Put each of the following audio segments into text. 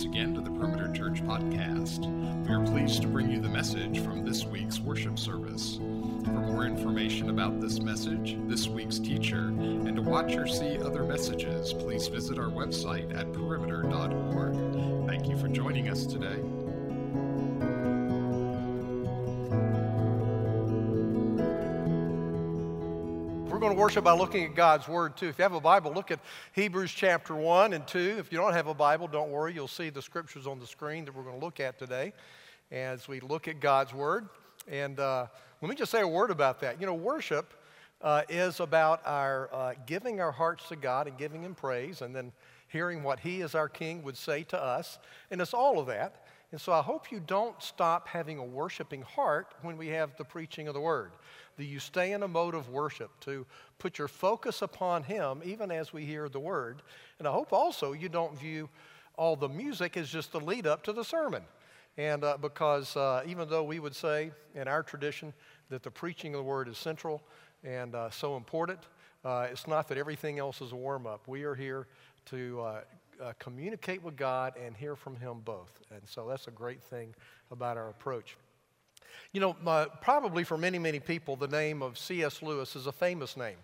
once again to the Perimeter Church podcast. We are pleased to bring you the message from this week's worship service. For more information about this message, this week's teacher, and to watch or see other messages, please visit our website at perimeter.org. Thank you for joining us today. We're to worship by looking at God's Word too. If you have a Bible, look at Hebrews chapter 1 and 2. If you don't have a Bible, don't worry. You'll see the scriptures on the screen that we're going to look at today as we look at God's Word. And uh, let me just say a word about that. You know, worship uh, is about our uh, giving our hearts to God and giving Him praise and then hearing what He, as our King, would say to us. And it's all of that. And so I hope you don't stop having a worshiping heart when we have the preaching of the Word that you stay in a mode of worship, to put your focus upon Him even as we hear the Word. And I hope also you don't view all the music as just the lead up to the sermon. And uh, because uh, even though we would say in our tradition that the preaching of the Word is central and uh, so important, uh, it's not that everything else is a warm up. We are here to uh, uh, communicate with God and hear from Him both. And so that's a great thing about our approach. You know, uh, probably for many, many people, the name of C.S. Lewis is a famous name.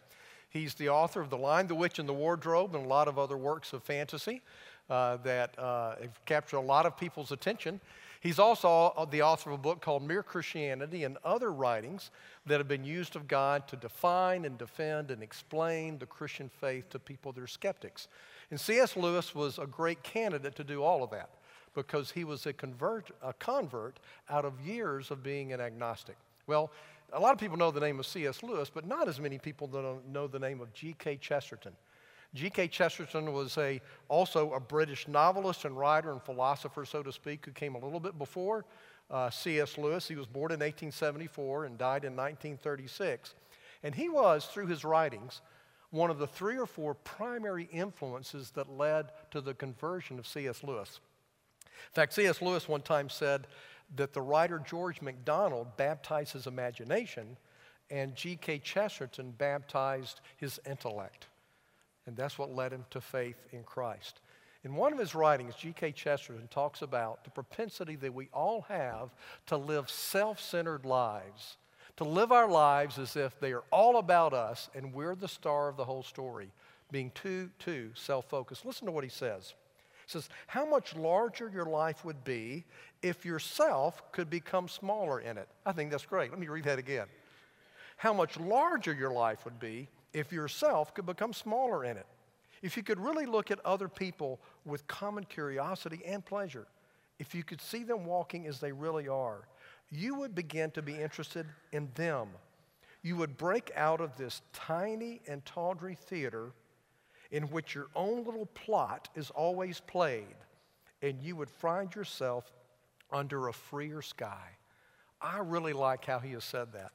He's the author of The Lion, the Witch, and the Wardrobe, and a lot of other works of fantasy uh, that uh, have captured a lot of people's attention. He's also uh, the author of a book called Mere Christianity and other writings that have been used of God to define and defend and explain the Christian faith to people that are skeptics. And C.S. Lewis was a great candidate to do all of that because he was a convert, a convert out of years of being an agnostic. Well, a lot of people know the name of C.S. Lewis, but not as many people know the name of G.K. Chesterton. G.K. Chesterton was a, also a British novelist and writer and philosopher, so to speak, who came a little bit before uh, C.S. Lewis. He was born in 1874 and died in 1936. And he was, through his writings, one of the three or four primary influences that led to the conversion of C.S. Lewis. In fact, C.S. Lewis one time said that the writer George MacDonald baptized his imagination and G.K. Chesterton baptized his intellect. And that's what led him to faith in Christ. In one of his writings, G.K. Chesterton talks about the propensity that we all have to live self centered lives, to live our lives as if they are all about us and we're the star of the whole story, being too, too self focused. Listen to what he says says, How much larger your life would be if yourself could become smaller in it. I think that's great. Let me read that again. How much larger your life would be if yourself could become smaller in it. If you could really look at other people with common curiosity and pleasure, if you could see them walking as they really are, you would begin to be interested in them. You would break out of this tiny and tawdry theater in which your own little plot is always played, and you would find yourself under a freer sky. I really like how he has said that.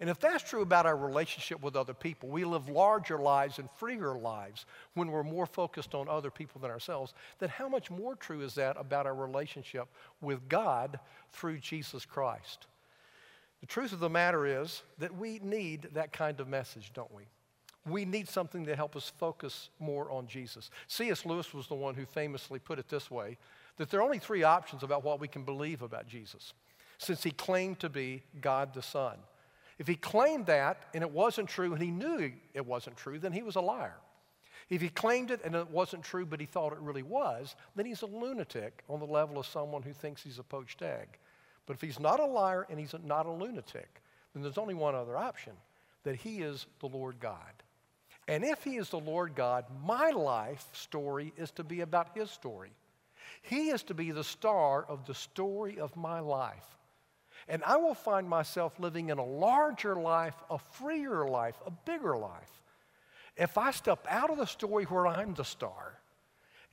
And if that's true about our relationship with other people, we live larger lives and freer lives when we're more focused on other people than ourselves, then how much more true is that about our relationship with God through Jesus Christ? The truth of the matter is that we need that kind of message, don't we? We need something to help us focus more on Jesus. C.S. Lewis was the one who famously put it this way that there are only three options about what we can believe about Jesus, since he claimed to be God the Son. If he claimed that and it wasn't true and he knew it wasn't true, then he was a liar. If he claimed it and it wasn't true but he thought it really was, then he's a lunatic on the level of someone who thinks he's a poached egg. But if he's not a liar and he's not a lunatic, then there's only one other option that he is the Lord God. And if He is the Lord God, my life story is to be about His story. He is to be the star of the story of my life. And I will find myself living in a larger life, a freer life, a bigger life. If I step out of the story where I'm the star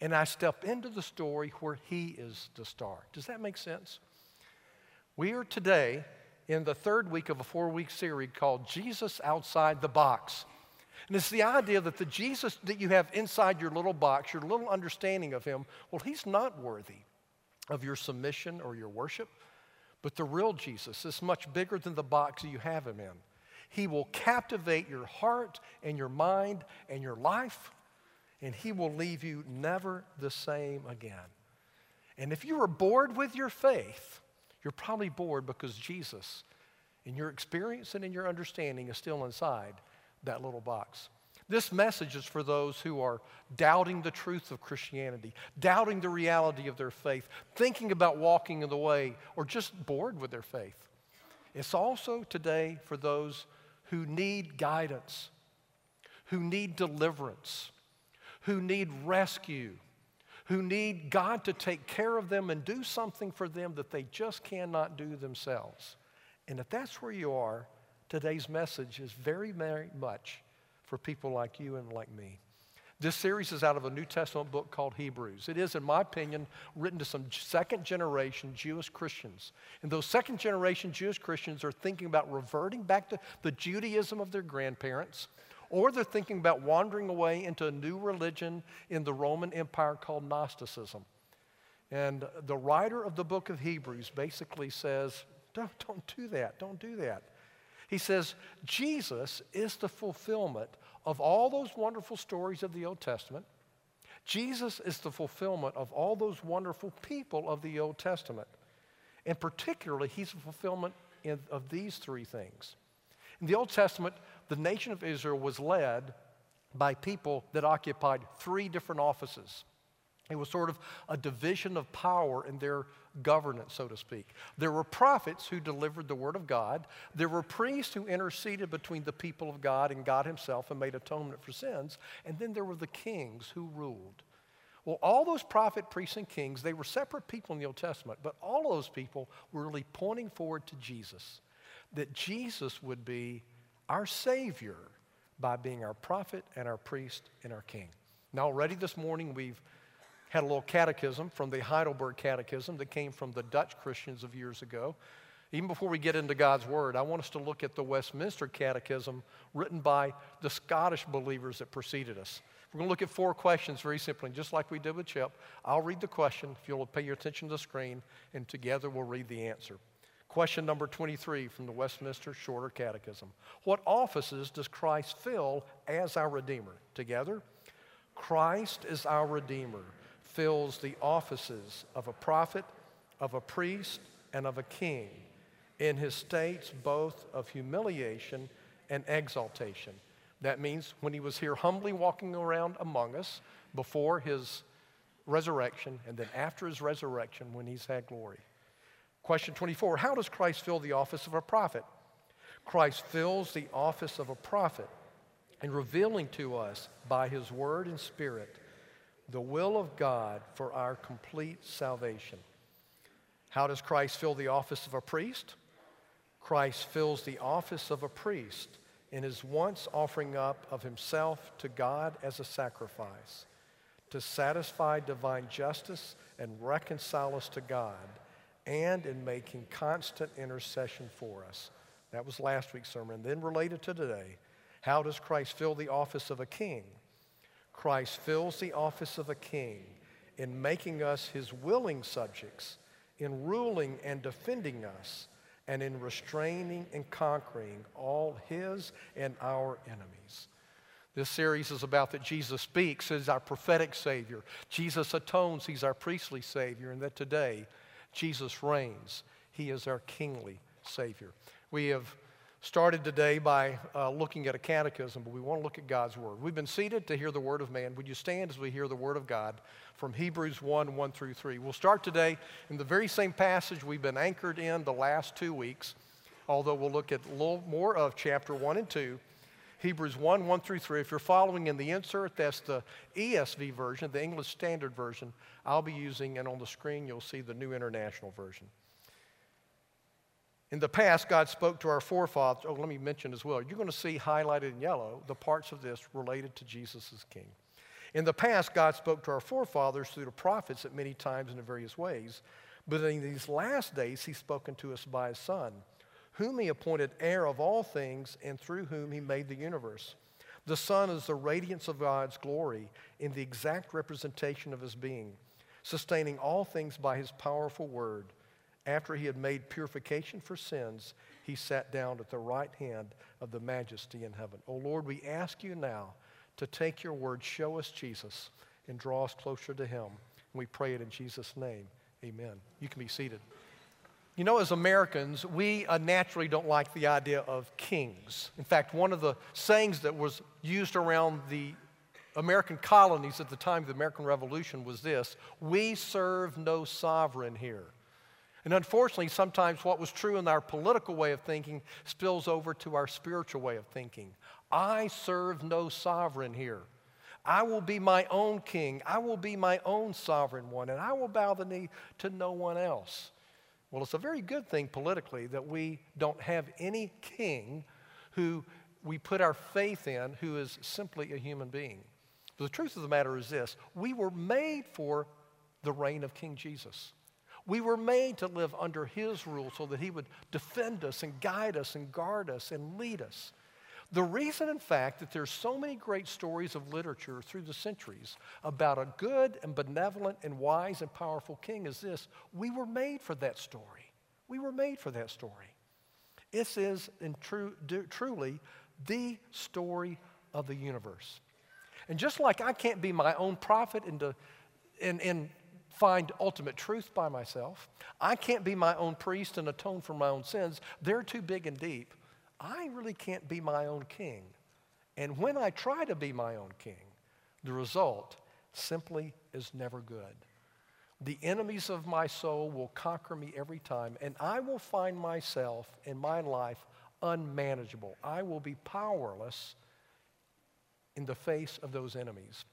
and I step into the story where He is the star. Does that make sense? We are today in the third week of a four week series called Jesus Outside the Box. And it's the idea that the Jesus that you have inside your little box, your little understanding of him, well, he's not worthy of your submission or your worship. But the real Jesus is much bigger than the box you have him in. He will captivate your heart and your mind and your life, and he will leave you never the same again. And if you are bored with your faith, you're probably bored because Jesus, in your experience and in your understanding, is still inside that little box. This message is for those who are doubting the truth of Christianity, doubting the reality of their faith, thinking about walking in the way, or just bored with their faith. It's also today for those who need guidance, who need deliverance, who need rescue, who need God to take care of them and do something for them that they just cannot do themselves. And if that's where you are, today's message is very, very much for people like you and like me. This series is out of a New Testament book called Hebrews. It is, in my opinion, written to some second generation Jewish Christians. And those second generation Jewish Christians are thinking about reverting back to the Judaism of their grandparents or they're thinking about wandering away into a new religion in the Roman Empire called Gnosticism. And the writer of the book of Hebrews basically says, don't, don't do that, don't do that. He says, Jesus is the fulfillment of all those wonderful stories of the Old Testament. Jesus is the fulfillment of all those wonderful people of the Old Testament. And particularly, he's the fulfillment in, of these three things. In the Old Testament, the nation of Israel was led by people that occupied three different offices. It was sort of a division of power in their governance, so to speak. There were prophets who delivered the word of God. There were priests who interceded between the people of God and God Himself and made atonement for sins. And then there were the kings who ruled. Well, all those prophet, priests, and kings, they were separate people in the Old Testament, but all those people were really pointing forward to Jesus. That Jesus would be our Savior by being our prophet and our priest and our king. Now, already this morning, we've had a little catechism from the Heidelberg Catechism that came from the Dutch Christians of years ago. Even before we get into God's Word, I want us to look at the Westminster Catechism written by the Scottish believers that preceded us. We're going to look at four questions very simply, just like we did with Chip. I'll read the question if you'll pay your attention to the screen, and together we'll read the answer. Question number 23 from the Westminster Shorter Catechism What offices does Christ fill as our Redeemer? Together, Christ is our Redeemer, fills the offices of a prophet, of a priest, and of a king in his states both of humiliation and exaltation. That means when he was here humbly walking around among us before his resurrection, and then after his resurrection when he's had glory. Question 24 How does Christ fill the office of a prophet? Christ fills the office of a prophet in revealing to us by his word and spirit the will of God for our complete salvation. How does Christ fill the office of a priest? Christ fills the office of a priest in his once offering up of himself to God as a sacrifice to satisfy divine justice and reconcile us to God and in making constant intercession for us. That was last week's sermon. Then related to today, how does Christ fill the office of a king? Christ fills the office of a king in making us his willing subjects, in ruling and defending us, and in restraining and conquering all his and our enemies. This series is about that Jesus speaks as our prophetic Savior. Jesus atones, He's our priestly Savior, and that today Jesus reigns. He is our kingly Savior. We have started today by uh, looking at a catechism, but we want to look at God's Word. We've been seated to hear the Word of man. Would you stand as we hear the Word of God from Hebrews 1 1 through 3? We'll start today in the very same passage we've been anchored in the last two weeks, although we'll look at a little more of chapter 1 and 2. Hebrews 1 1 through 3. If you're following in the insert, that's the ESV version, the English Standard Version. I'll be using, and on the screen you'll see the New International Version. In the past, God spoke to our forefathers. Oh, let me mention as well. You're going to see highlighted in yellow the parts of this related to Jesus as King. In the past, God spoke to our forefathers through the prophets at many times and in various ways. But in these last days, He's spoken to us by His Son, whom He appointed heir of all things and through whom He made the universe. The Son is the radiance of God's glory in the exact representation of His being sustaining all things by his powerful word. After he had made purification for sins, he sat down at the right hand of the majesty in heaven. Oh Lord, we ask you now to take your word, show us Jesus, and draw us closer to him. We pray it in Jesus' name. Amen. You can be seated. You know, as Americans, we uh, naturally don't like the idea of kings. In fact, one of the sayings that was used around the American colonies at the time of the American Revolution was this We serve no sovereign here. And unfortunately, sometimes what was true in our political way of thinking spills over to our spiritual way of thinking. I serve no sovereign here. I will be my own king. I will be my own sovereign one, and I will bow the knee to no one else. Well, it's a very good thing politically that we don't have any king who we put our faith in who is simply a human being. But the truth of the matter is this we were made for the reign of King Jesus. We were made to live under his rule so that he would defend us and guide us and guard us and lead us. The reason, in fact, that there's so many great stories of literature through the centuries about a good and benevolent and wise and powerful king is this we were made for that story. We were made for that story. This is, in true, truly, the story of the universe. And just like I can't be my own prophet and, to, and, and find ultimate truth by myself, I can't be my own priest and atone for my own sins. They're too big and deep. I really can't be my own king. And when I try to be my own king, the result simply is never good. The enemies of my soul will conquer me every time, and I will find myself in my life unmanageable. I will be powerless in the face of those enemies.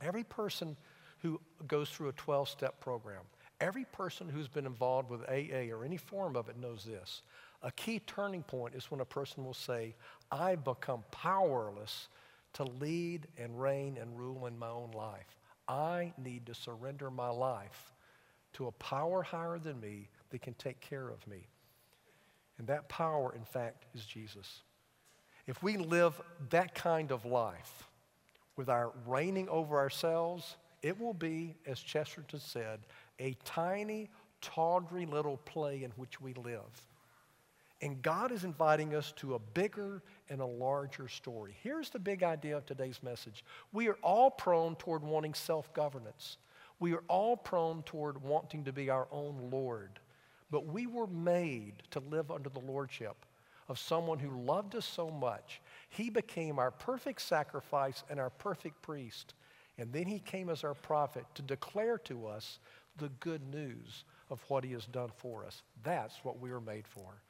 Every person who goes through a 12 step program, every person who's been involved with AA or any form of it knows this. A key turning point is when a person will say, I become powerless to lead and reign and rule in my own life. I need to surrender my life to a power higher than me that can take care of me. And that power, in fact, is Jesus. If we live that kind of life with our reigning over ourselves, it will be, as Chesterton said, a tiny, tawdry little play in which we live. And God is inviting us to a bigger and a larger story. Here's the big idea of today's message we are all prone toward wanting self governance, we are all prone toward wanting to be our own Lord. But we were made to live under the lordship of someone who loved us so much. He became our perfect sacrifice and our perfect priest. And then he came as our prophet to declare to us the good news of what he has done for us. That's what we are made for.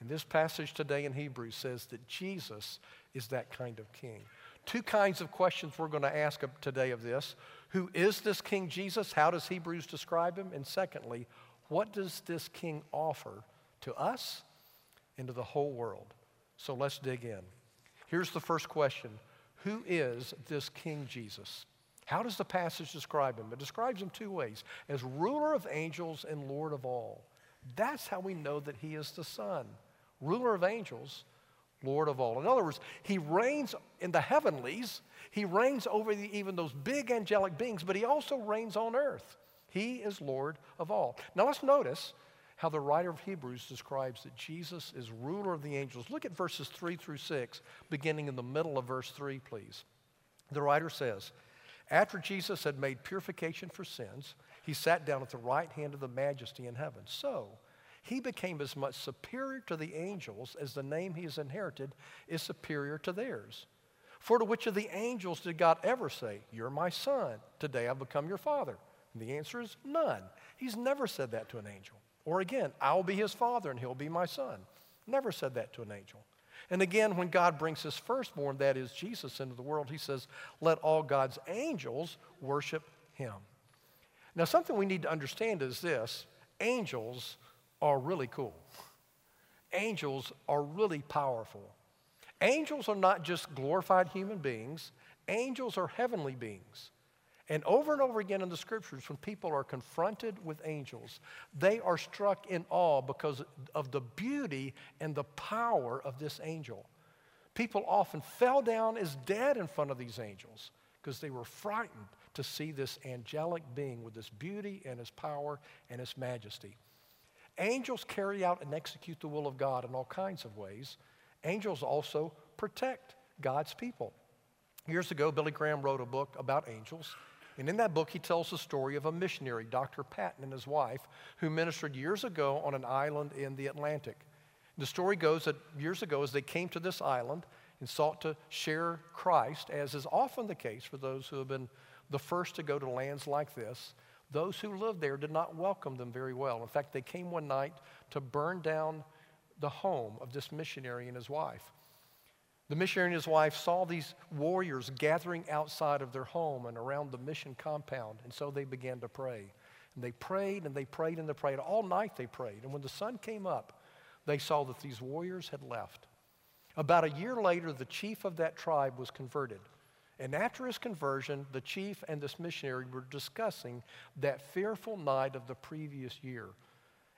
And this passage today in Hebrews says that Jesus is that kind of king. Two kinds of questions we're going to ask today of this. Who is this King Jesus? How does Hebrews describe him? And secondly, what does this king offer to us and to the whole world? So let's dig in. Here's the first question Who is this King Jesus? How does the passage describe him? It describes him two ways as ruler of angels and Lord of all. That's how we know that he is the Son ruler of angels, Lord of all. In other words, he reigns in the heavenlies, he reigns over the, even those big angelic beings, but he also reigns on earth. He is Lord of all. Now let's notice how the writer of Hebrews describes that Jesus is ruler of the angels. Look at verses 3 through 6, beginning in the middle of verse 3, please. The writer says, After Jesus had made purification for sins, he sat down at the right hand of the majesty in heaven. So, he became as much superior to the angels as the name he has inherited is superior to theirs. For to which of the angels did God ever say, You're my son, today I've become your father? And the answer is none. He's never said that to an angel. Or again, I'll be his father and he'll be my son. Never said that to an angel. And again, when God brings his firstborn, that is Jesus, into the world, he says, Let all God's angels worship him. Now, something we need to understand is this angels are really cool. Angels are really powerful. Angels are not just glorified human beings, angels are heavenly beings. And over and over again in the scriptures, when people are confronted with angels, they are struck in awe because of the beauty and the power of this angel. People often fell down as dead in front of these angels because they were frightened to see this angelic being with this beauty and his power and his majesty. Angels carry out and execute the will of God in all kinds of ways. Angels also protect God's people. Years ago, Billy Graham wrote a book about angels. And in that book, he tells the story of a missionary, Dr. Paton, and his wife, who ministered years ago on an island in the Atlantic. The story goes that years ago, as they came to this island and sought to share Christ, as is often the case for those who have been the first to go to lands like this, those who lived there did not welcome them very well. In fact, they came one night to burn down the home of this missionary and his wife. The missionary and his wife saw these warriors gathering outside of their home and around the mission compound, and so they began to pray. And they prayed and they prayed and they prayed. All night they prayed. And when the sun came up, they saw that these warriors had left. About a year later, the chief of that tribe was converted. And after his conversion, the chief and this missionary were discussing that fearful night of the previous year.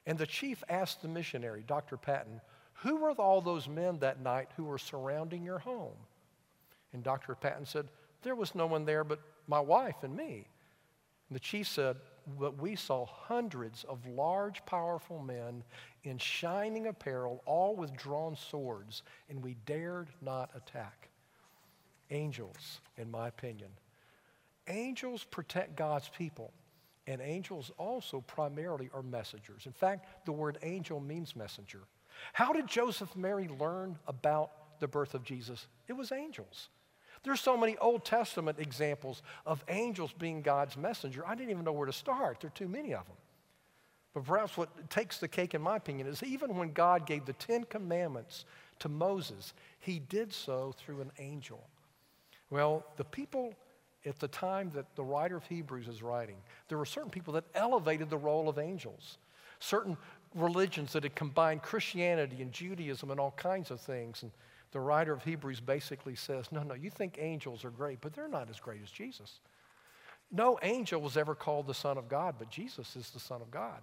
And the chief asked the missionary, Dr. Paton, who were all those men that night who were surrounding your home? And Dr. Paton said, There was no one there but my wife and me. And the chief said, But we saw hundreds of large, powerful men in shining apparel, all with drawn swords, and we dared not attack. Angels, in my opinion. Angels protect God's people, and angels also primarily are messengers. In fact, the word angel means messenger. How did Joseph and Mary learn about the birth of Jesus? It was angels. There's so many Old Testament examples of angels being God's messenger. I didn't even know where to start. There are too many of them. But perhaps what takes the cake, in my opinion, is even when God gave the Ten Commandments to Moses, he did so through an angel. Well, the people at the time that the writer of Hebrews is writing, there were certain people that elevated the role of angels. Certain religions that had combined Christianity and Judaism and all kinds of things. And the writer of Hebrews basically says, no, no, you think angels are great, but they're not as great as Jesus. No angel was ever called the Son of God, but Jesus is the Son of God.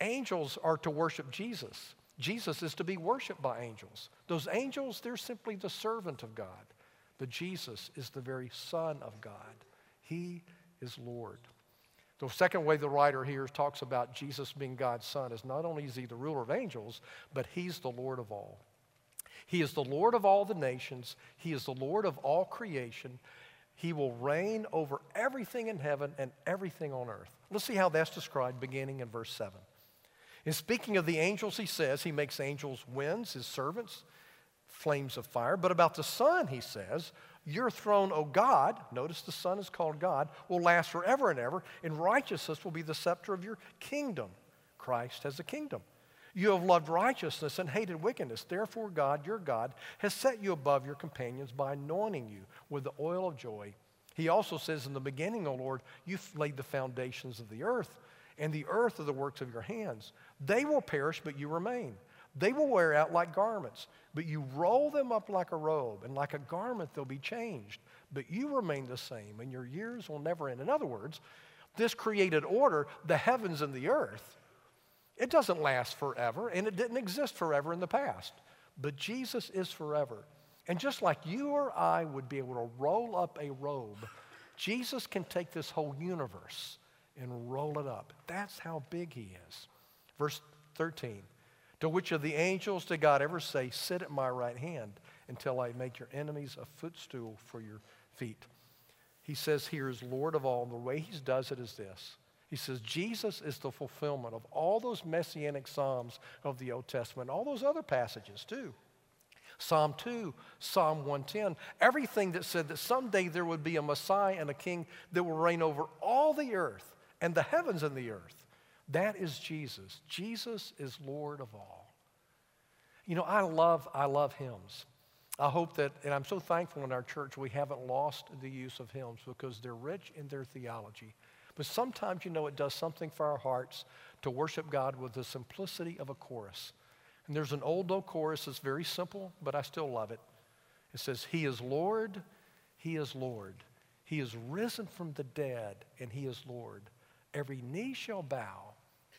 Angels are to worship Jesus. Jesus is to be worshiped by angels. Those angels, they're simply the servant of God. But Jesus is the very Son of God. He is Lord. The second way the writer here talks about Jesus being God's Son is not only is he the ruler of angels, but he's the Lord of all. He is the Lord of all the nations. He is the Lord of all creation. He will reign over everything in heaven and everything on earth. Let's see how that's described beginning in verse 7. In speaking of the angels, he says he makes angels winds, his servants, flames of fire. But about the Son, he says, your throne, O God, notice the Son is called God, will last forever and ever, and righteousness will be the scepter of your kingdom. Christ has a kingdom. You have loved righteousness and hated wickedness. Therefore, God, your God, has set you above your companions by anointing you with the oil of joy. He also says in the beginning, O Lord, you've laid the foundations of the earth, and the earth are the works of your hands. They will perish, but you remain. They will wear out like garments, but you roll them up like a robe, and like a garment they'll be changed. But you remain the same, and your years will never end. In other words, this created order, the heavens and the earth, it doesn't last forever, and it didn't exist forever in the past. But Jesus is forever. And just like you or I would be able to roll up a robe, Jesus can take this whole universe and roll it up. That's how big he is. Verse 13. To which of the angels did God ever say, Sit at my right hand until I make your enemies a footstool for your feet? He says here is Lord of all. And the way he does it is this. He says Jesus is the fulfillment of all those messianic psalms of the Old Testament, all those other passages too. Psalm 2, Psalm 110, everything that said that someday there would be a Messiah and a king that will reign over all the earth and the heavens and the earth. That is Jesus. Jesus is Lord of all. You know, I love, I love hymns. I hope that, and I'm so thankful in our church we haven't lost the use of hymns because they're rich in their theology. But sometimes, you know, it does something for our hearts to worship God with the simplicity of a chorus. And there's an old old chorus that's very simple, but I still love it. It says, He is Lord, He is Lord. He is risen from the dead, and He is Lord. Every knee shall bow,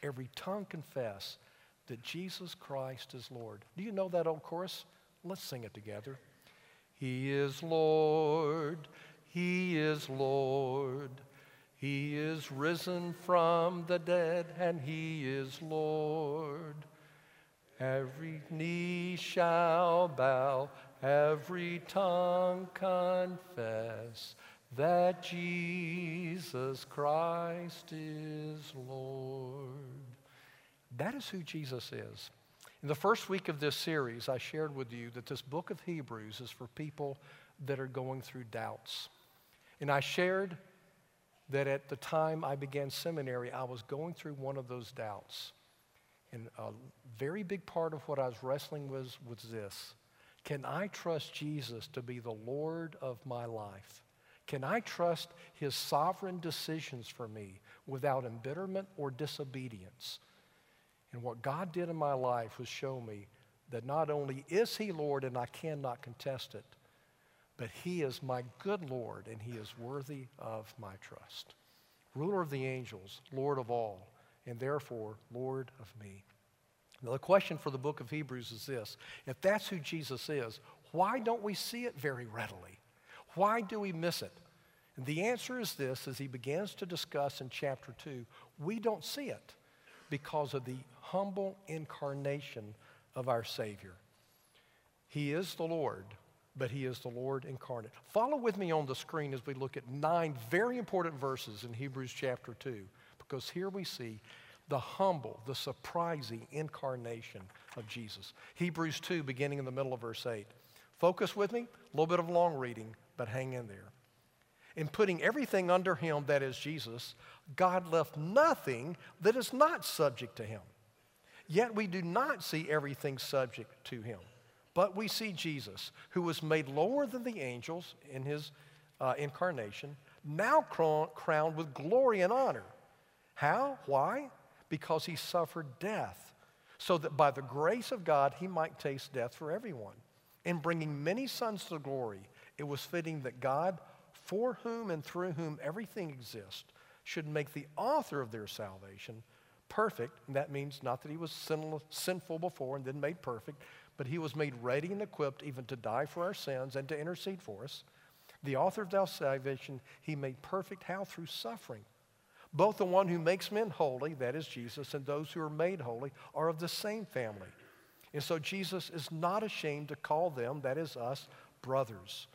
every tongue confess that Jesus Christ is Lord. Do you know that old chorus? Let's sing it together. He is Lord, He is Lord. He is risen from the dead, and He is Lord. Every knee shall bow, every tongue confess that Jesus Christ is Lord. That is who Jesus is. In the first week of this series, I shared with you that this book of Hebrews is for people that are going through doubts. And I shared that at the time I began seminary, I was going through one of those doubts. And a very big part of what I was wrestling with was this Can I trust Jesus to be the Lord of my life? Can I trust his sovereign decisions for me without embitterment or disobedience? And what God did in my life was show me that not only is he Lord and I cannot contest it, but he is my good Lord and he is worthy of my trust. Ruler of the angels, Lord of all, and therefore Lord of me. Now, the question for the book of Hebrews is this if that's who Jesus is, why don't we see it very readily? Why do we miss it? And the answer is this as he begins to discuss in chapter 2 we don't see it because of the humble incarnation of our Savior. He is the Lord, but He is the Lord incarnate. Follow with me on the screen as we look at nine very important verses in Hebrews chapter 2, because here we see the humble, the surprising incarnation of Jesus. Hebrews 2, beginning in the middle of verse 8. Focus with me, a little bit of long reading, but hang in there. In putting everything under him, that is Jesus, God left nothing that is not subject to him. Yet we do not see everything subject to him. But we see Jesus, who was made lower than the angels in his uh, incarnation, now crowned with glory and honor. How? Why? Because he suffered death, so that by the grace of God he might taste death for everyone. In bringing many sons to glory, it was fitting that God, for whom and through whom everything exists, should make the author of their salvation perfect. And that means not that he was sinful before and then made perfect, but he was made ready and equipped even to die for our sins and to intercede for us. The author of our salvation, he made perfect how? Through suffering. Both the one who makes men holy, that is Jesus, and those who are made holy are of the same family. And so Jesus is not ashamed to call them, that is us, brothers.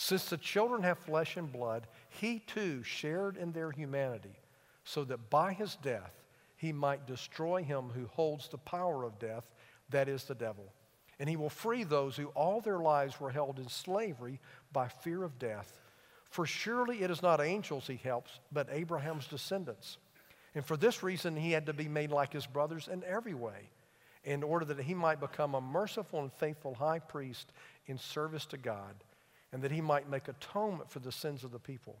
Since the children have flesh and blood, he too shared in their humanity, so that by his death he might destroy him who holds the power of death, that is the devil and he will free those who all their lives were held in slavery by fear of death. For surely it is not angels he helps, but Abraham's descendants. And for this reason, he had to be made like his brothers in every way, in order that he might become a merciful and faithful high priest in service to God, and that he might make atonement for the sins of the people.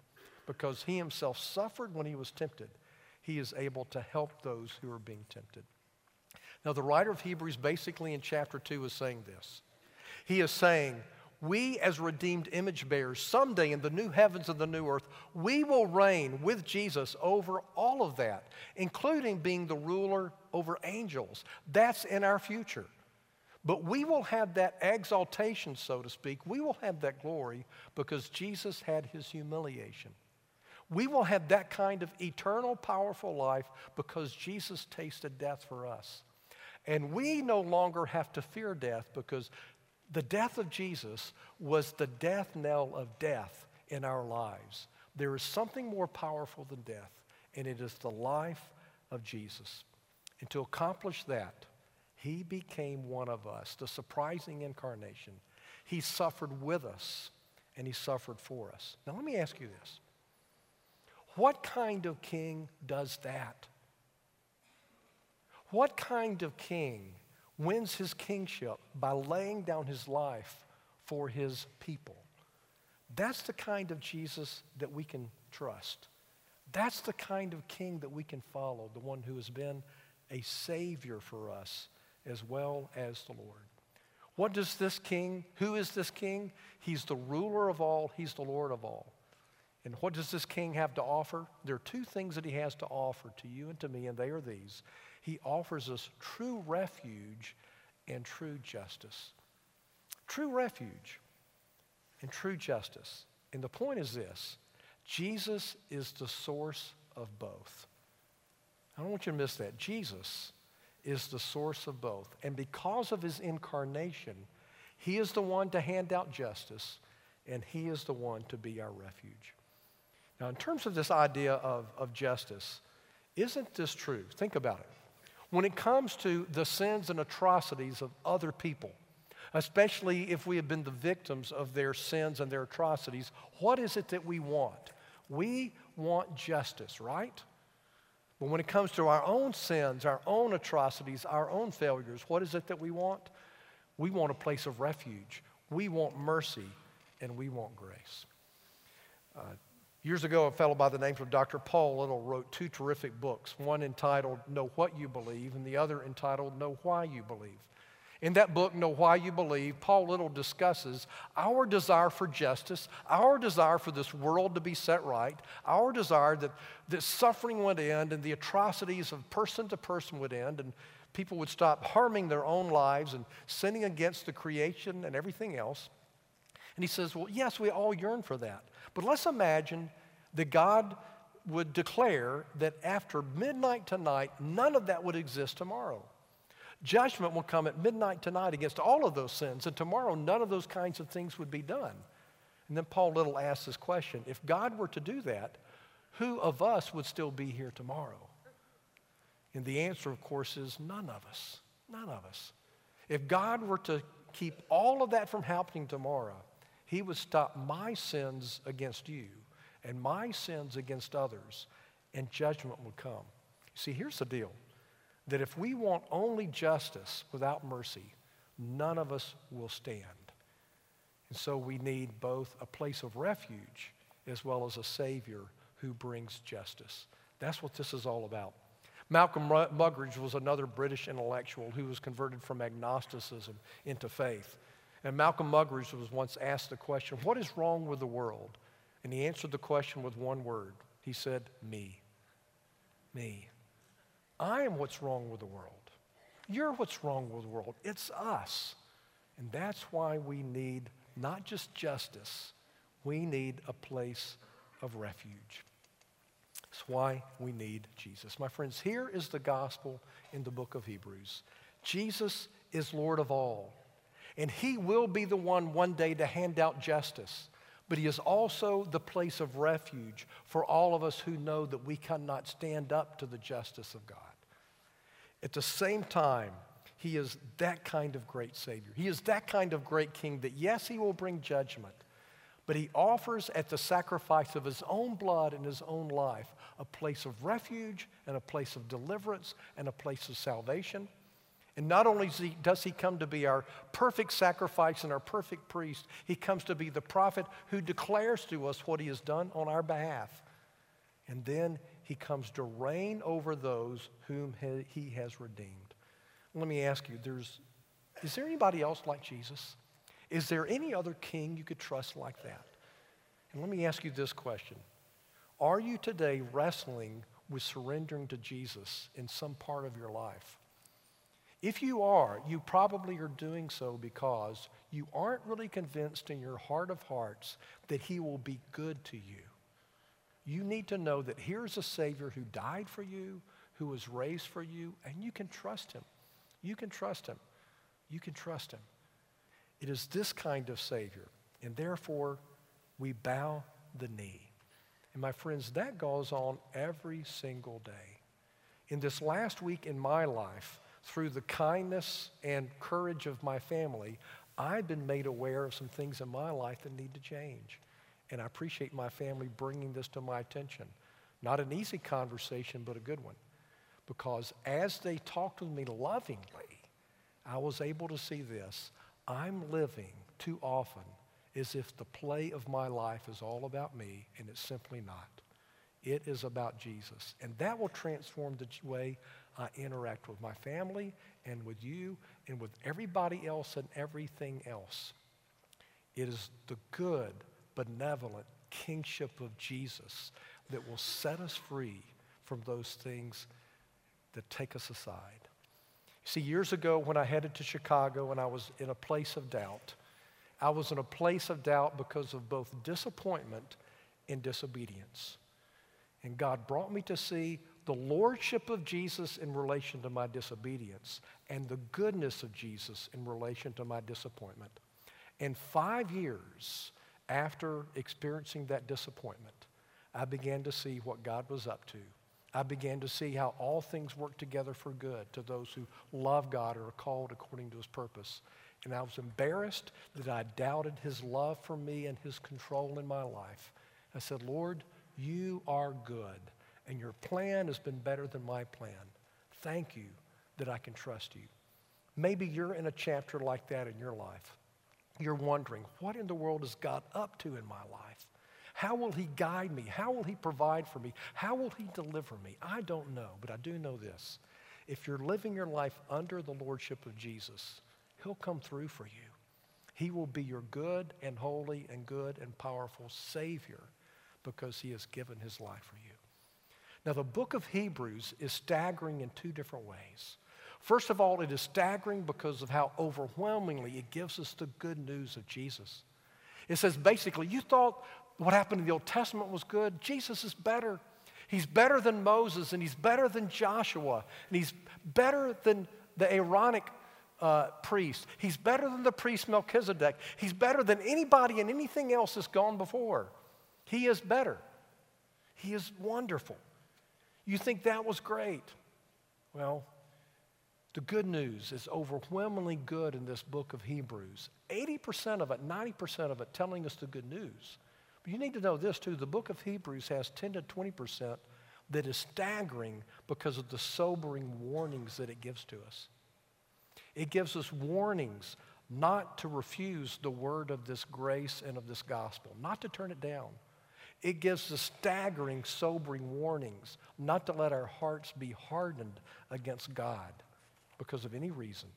Because he himself suffered when he was tempted, he is able to help those who are being tempted. Now, the writer of Hebrews basically in chapter 2 is saying this. He is saying, we as redeemed image bearers, someday in the new heavens and the new earth, we will reign with Jesus over all of that, including being the ruler over angels. That's in our future. But we will have that exaltation, so to speak. We will have that glory because Jesus had his humiliation. We will have that kind of eternal, powerful life because Jesus tasted death for us. And we no longer have to fear death because the death of Jesus was the death knell of death in our lives. There is something more powerful than death, and it is the life of Jesus. And to accomplish that, he became one of us, the surprising incarnation. He suffered with us, and he suffered for us. Now, let me ask you this what kind of king does that? What kind of king wins his kingship by laying down his life for his people? That's the kind of Jesus that we can trust. That's the kind of king that we can follow, the one who has been a savior for us as well as the Lord. What does this king, who is this king? He's the ruler of all, he's the Lord of all. And what does this king have to offer? There are two things that he has to offer to you and to me, and they are these he offers us true refuge and true justice. True refuge and true justice. And the point is this Jesus is the source of both. I don't want you to miss that. Jesus is the source of both. And because of his incarnation, he is the one to hand out justice, and he is the one to be our refuge. Now, in terms of this idea of, of justice, isn't this true? Think about it. When it comes to the sins and atrocities of other people, especially if we have been the victims of their sins and their atrocities, what is it that we want? We want justice, right? But when it comes to our own sins, our own atrocities, our own failures, what is it that we want? We want a place of refuge. We want mercy, and we want grace. Uh, years ago, a fellow by the name of Dr. Paul Little wrote two terrific books, one entitled Know What You Believe, and the other entitled Know Why You Believe. In that book, Know Why You Believe, Paul Little discusses our desire for justice, our desire for this world to be set right, our desire that, that suffering would end and the atrocities of person to person would end and people would stop harming their own lives and sinning against the creation and everything else. And he says, Well, yes, we all yearn for that. But let's imagine that God would declare that after midnight tonight, none of that would exist tomorrow. Judgment will come at midnight tonight against all of those sins, and tomorrow none of those kinds of things would be done. And then Paul Little asks this question if God were to do that, who of us would still be here tomorrow? And the answer, of course, is none of us. None of us. If God were to keep all of that from happening tomorrow, He would stop my sins against you and my sins against others, and judgment would come. See, here's the deal that if we want only justice without mercy, none of us will stand. And so we need both a place of refuge as well as a Savior who brings justice. That's what this is all about. Malcolm Muggeridge was another British intellectual who was converted from agnosticism into faith. And Malcolm Muggeridge was once asked the question, What is wrong with the world? And he answered the question with one word. He said, Me. Me. I am what's wrong with the world. You're what's wrong with the world. It's us. And that's why we need not just justice, we need a place of refuge. That's why we need Jesus. My friends, here is the gospel in the book of Hebrews Jesus is Lord of all, and He will be the one one day to hand out justice. But He is also the place of refuge for all of us who know that we cannot stand up to the justice of God. At the same time, he is that kind of great Savior. He is that kind of great King that, yes, He will bring judgment, but He offers at the sacrifice of His own blood and His own life a place of refuge and a place of deliverance and a place of salvation. And not only does he, does he come to be our perfect sacrifice and our perfect priest, He comes to be the prophet who declares to us what He has done on our behalf. And then he comes to reign over those whom he has redeemed. Let me ask you, there's, is there anybody else like Jesus? Is there any other king you could trust like that? And let me ask you this question. Are you today wrestling with surrendering to Jesus in some part of your life? If you are, you probably are doing so because you aren't really convinced in your heart of hearts that he will be good to you you need to know that here's a Savior who died for you, who was raised for you, and you can trust him. You can trust him. You can trust him. It is this kind of Savior, and therefore we bow the knee. And my friends, that goes on every single day. In this last week in my life, through the kindness and courage of my family, I've been made aware of some things in my life that need to change. And I appreciate my family bringing this to my attention. Not an easy conversation, but a good one. Because as they talked with me lovingly, I was able to see this. I'm living too often as if the play of my life is all about me, and it's simply not. It is about Jesus. And that will transform the way I interact with my family and with you and with everybody else and everything else. It is the good benevolent kingship of Jesus that will set us free from those things that take us aside. See, years ago when I headed to Chicago and I was in a place of doubt, I was in a place of doubt because of both disappointment and disobedience. And God brought me to see the lordship of Jesus in relation to my disobedience and the goodness of Jesus in relation to my disappointment. And five years, after experiencing that disappointment, I began to see what God was up to. I began to see how all things work together for good to those who love God or are called according to his purpose. And I was embarrassed that I doubted his love for me and his control in my life. I said, Lord, you are good, and your plan has been better than my plan. Thank you that I can trust you. Maybe you're in a chapter like that in your life. You're wondering, what in the world is God up to in my life? How will He guide me? How will He provide for me? How will He deliver me? I don't know, but I do know this. If you're living your life under the Lordship of Jesus, He'll come through for you. He will be your good and holy and good and powerful Savior because He has given His life for you. Now, the book of Hebrews is staggering in two different ways. First of all, it is staggering because of how overwhelmingly it gives us the good news of Jesus. It says basically, you thought what happened in the Old Testament was good. Jesus is better. He's better than Moses, and he's better than Joshua, and he's better than the Aaronic uh, priest. He's better than the priest Melchizedek. He's better than anybody and anything else that's gone before. He is better. He is wonderful. You think that was great? Well, the good news is overwhelmingly good in this book of Hebrews. 80% of it, 90% of it telling us the good news. But you need to know this too the book of Hebrews has 10 to 20% that is staggering because of the sobering warnings that it gives to us. It gives us warnings not to refuse the word of this grace and of this gospel, not to turn it down. It gives us staggering, sobering warnings not to let our hearts be hardened against God because of any reason.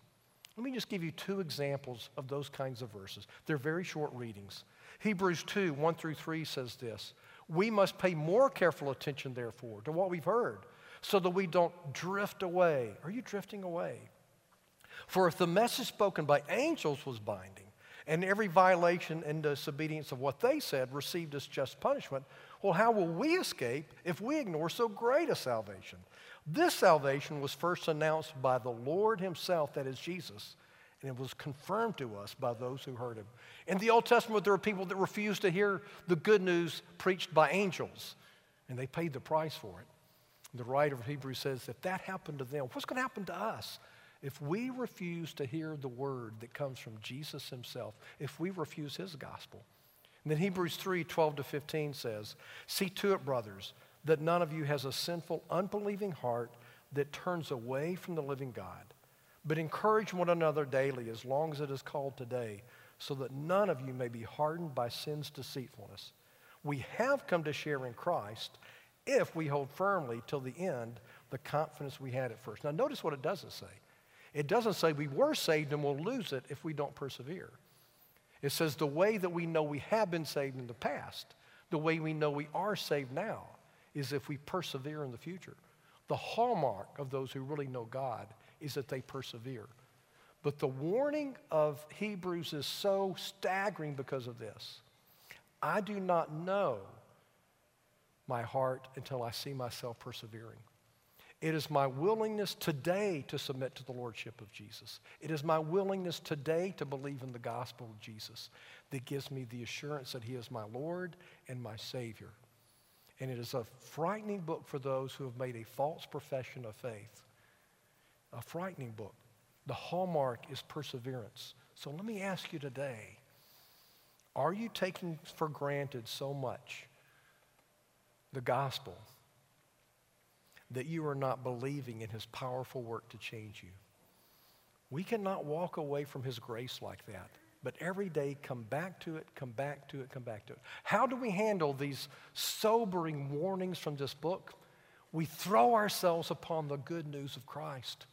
Let me just give you two examples of those kinds of verses. They're very short readings. Hebrews 2 1 through 3 says this We must pay more careful attention, therefore, to what we've heard, so that we don't drift away. Are you drifting away? For if the message spoken by angels was binding, and every violation and disobedience of what they said received its just punishment, well, how will we escape if we ignore so great a salvation? This salvation was first announced by the Lord Himself, that is Jesus, and it was confirmed to us by those who heard Him. In the Old Testament, there were people that refused to hear the good news preached by angels, and they paid the price for it. The writer of Hebrews says, if that happened to them, what's going to happen to us? If we refuse to hear the word that comes from Jesus himself, if we refuse his gospel. And then Hebrews 3 12 to 15 says, See to it, brothers, that none of you has a sinful, unbelieving heart that turns away from the living God. But encourage one another daily as long as it is called today, so that none of you may be hardened by sin's deceitfulness. We have come to share in Christ if we hold firmly till the end the confidence we had at first. Now, notice what it doesn't say. It doesn't say we were saved and we'll lose it if we don't persevere. It says the way that we know we have been saved in the past, the way we know we are saved now, is if we persevere in the future. The hallmark of those who really know God is that they persevere. But the warning of Hebrews is so staggering because of this. I do not know my heart until I see myself persevering. It is my willingness today to submit to the Lordship of Jesus. It is my willingness today to believe in the gospel of Jesus that gives me the assurance that He is my Lord and my Savior. And it is a frightening book for those who have made a false profession of faith. A frightening book. The hallmark is perseverance. So let me ask you today are you taking for granted so much the gospel that you are not believing in his powerful work to change you? We cannot walk away from his grace like that. But every day, come back to it, come back to it, come back to it. How do we handle these sobering warnings from this book? We throw ourselves upon the good news of Christ.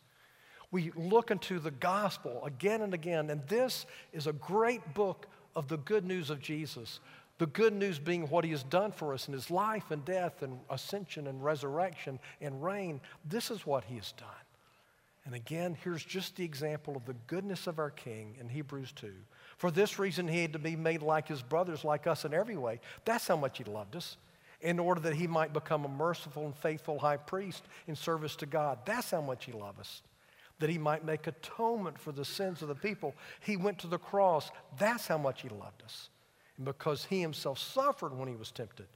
We look into the gospel again and again, and this is a great book of the good news of Jesus. The good news being what he has done for us in his life and death and ascension and resurrection and reign. This is what he has done. And again, here's just the example of the goodness of our King in Hebrews 2. For this reason, he had to be made like his brothers, like us in every way. That's how much he loved us, in order that he might become a merciful and faithful high priest in service to God. That's how much he loved us, that he might make atonement for the sins of the people. He went to the cross. That's how much he loved us. And because he himself suffered when he was tempted,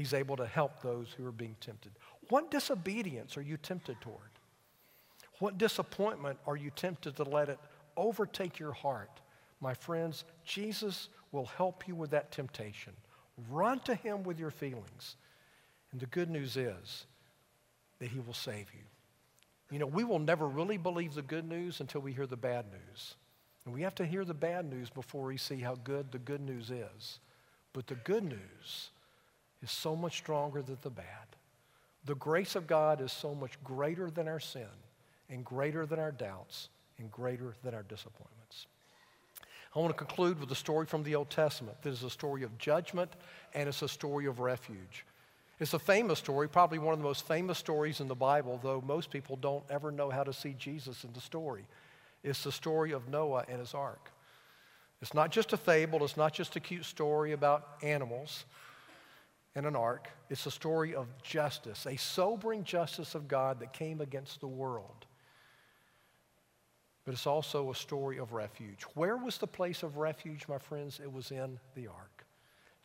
He's able to help those who are being tempted. What disobedience are you tempted toward? What disappointment are you tempted to let it overtake your heart? My friends, Jesus will help you with that temptation. Run to Him with your feelings. And the good news is that He will save you. You know, we will never really believe the good news until we hear the bad news. And we have to hear the bad news before we see how good the good news is. But the good news is so much stronger than the bad. The grace of God is so much greater than our sin, and greater than our doubts, and greater than our disappointments. I want to conclude with a story from the Old Testament. This is a story of judgment, and it's a story of refuge. It's a famous story, probably one of the most famous stories in the Bible, though most people don't ever know how to see Jesus in the story. It's the story of Noah and his ark. It's not just a fable, it's not just a cute story about animals and an ark. It's a story of justice, a sobering justice of God that came against the world. But it's also a story of refuge. Where was the place of refuge, my friends? It was in the ark.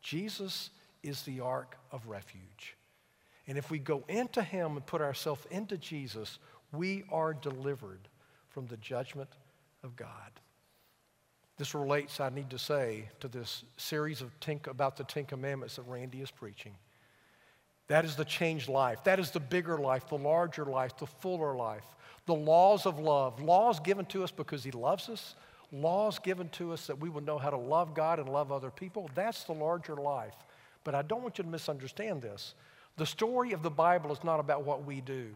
Jesus is the ark of refuge. And if we go into Him and put ourselves into Jesus, we are delivered from the judgment of God. This relates, I need to say, to this series of ten, about the Ten Commandments that Randy is preaching. That is the changed life. That is the bigger life, the larger life, the fuller life. The laws of love. Laws given to us because He loves us. Laws given to us that we would know how to love God and love other people. That's the larger life. But I don't want you to misunderstand this. The story of the Bible is not about what we do.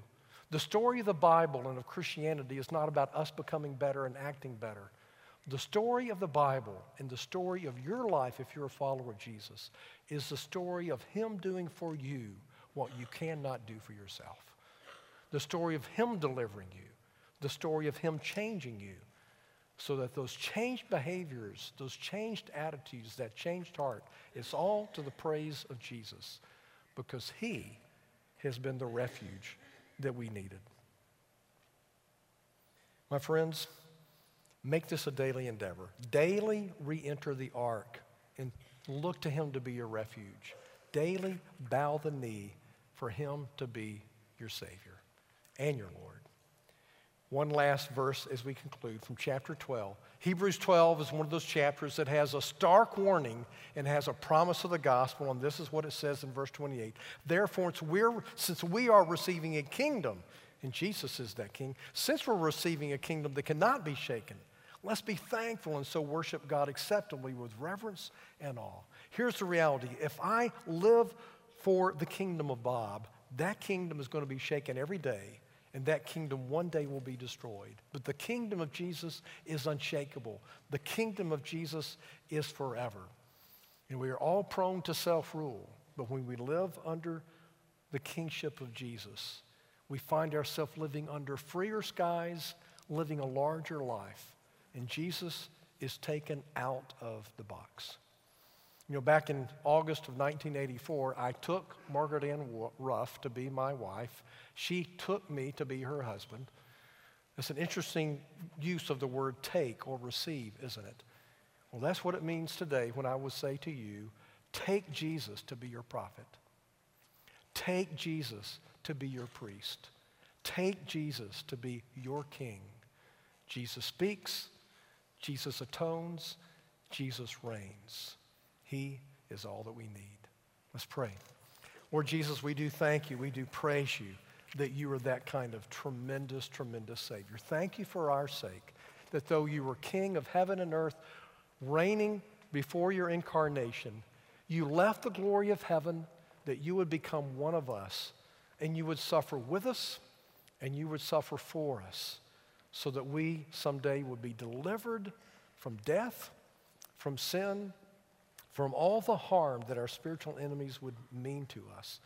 The story of the Bible and of Christianity is not about us becoming better and acting better. The story of the Bible and the story of your life, if you're a follower of Jesus, is the story of Him doing for you what you cannot do for yourself. The story of Him delivering you, the story of Him changing you, so that those changed behaviors, those changed attitudes, that changed heart, it's all to the praise of Jesus because He has been the refuge that we needed. My friends, make this a daily endeavor. Daily re enter the ark and look to Him to be your refuge. Daily bow the knee for Him to be your Savior and your Lord. One last verse as we conclude from chapter 12. Hebrews 12 is one of those chapters that has a stark warning and has a promise of the gospel, and this is what it says in verse 28. Therefore, since we are receiving a kingdom, and Jesus is that king, since we're receiving a kingdom that cannot be shaken, let's be thankful and so worship God acceptably with reverence and awe. Here's the reality if I live for the kingdom of Bob, that kingdom is going to be shaken every day and that kingdom one day will be destroyed. But the kingdom of Jesus is unshakable. The kingdom of Jesus is forever. And we are all prone to self rule, but when we live under the kingship of Jesus, we find ourselves living under freer skies, living a larger life. And Jesus is taken out of the box. You know, back in August of 1984, I took Margaret Ann Ruff to be my wife. She took me to be her husband. It's an interesting use of the word take or receive, isn't it? Well, that's what it means today when I would say to you, take Jesus to be your prophet. Take Jesus to be your priest. Take Jesus to be your king. Jesus speaks, Jesus atones, Jesus reigns. He is all that we need. Let's pray. Lord Jesus, we do thank you. We do praise you that you are that kind of tremendous, tremendous Savior. Thank you for our sake, that though you were King of heaven and earth, reigning before your incarnation, you left the glory of heaven that you would become one of us and you would suffer with us and you would suffer for us so that we someday would be delivered from death, from sin, from all the harm that our spiritual enemies would mean to us.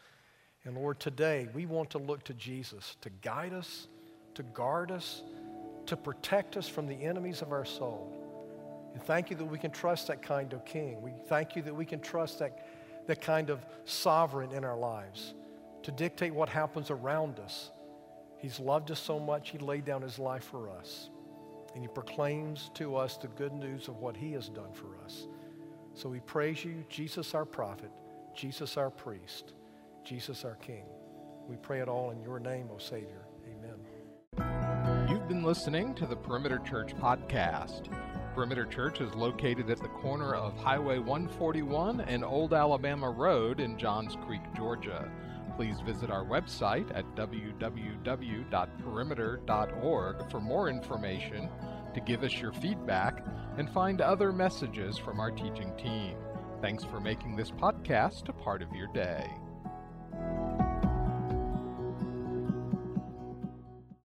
And Lord, today we want to look to Jesus to guide us, to guard us, to protect us from the enemies of our soul. And thank you that we can trust that kind of king. We thank you that we can trust that, that kind of sovereign in our lives to dictate what happens around us. He's loved us so much, He laid down His life for us. And He proclaims to us the good news of what He has done for us. So we praise you, Jesus our prophet, Jesus our priest. Jesus our King. We pray it all in your name, O Savior. Amen. You've been listening to the Perimeter Church podcast. Perimeter Church is located at the corner of Highway 141 and Old Alabama Road in Johns Creek, Georgia. Please visit our website at www.perimeter.org for more information, to give us your feedback, and find other messages from our teaching team. Thanks for making this podcast a part of your day.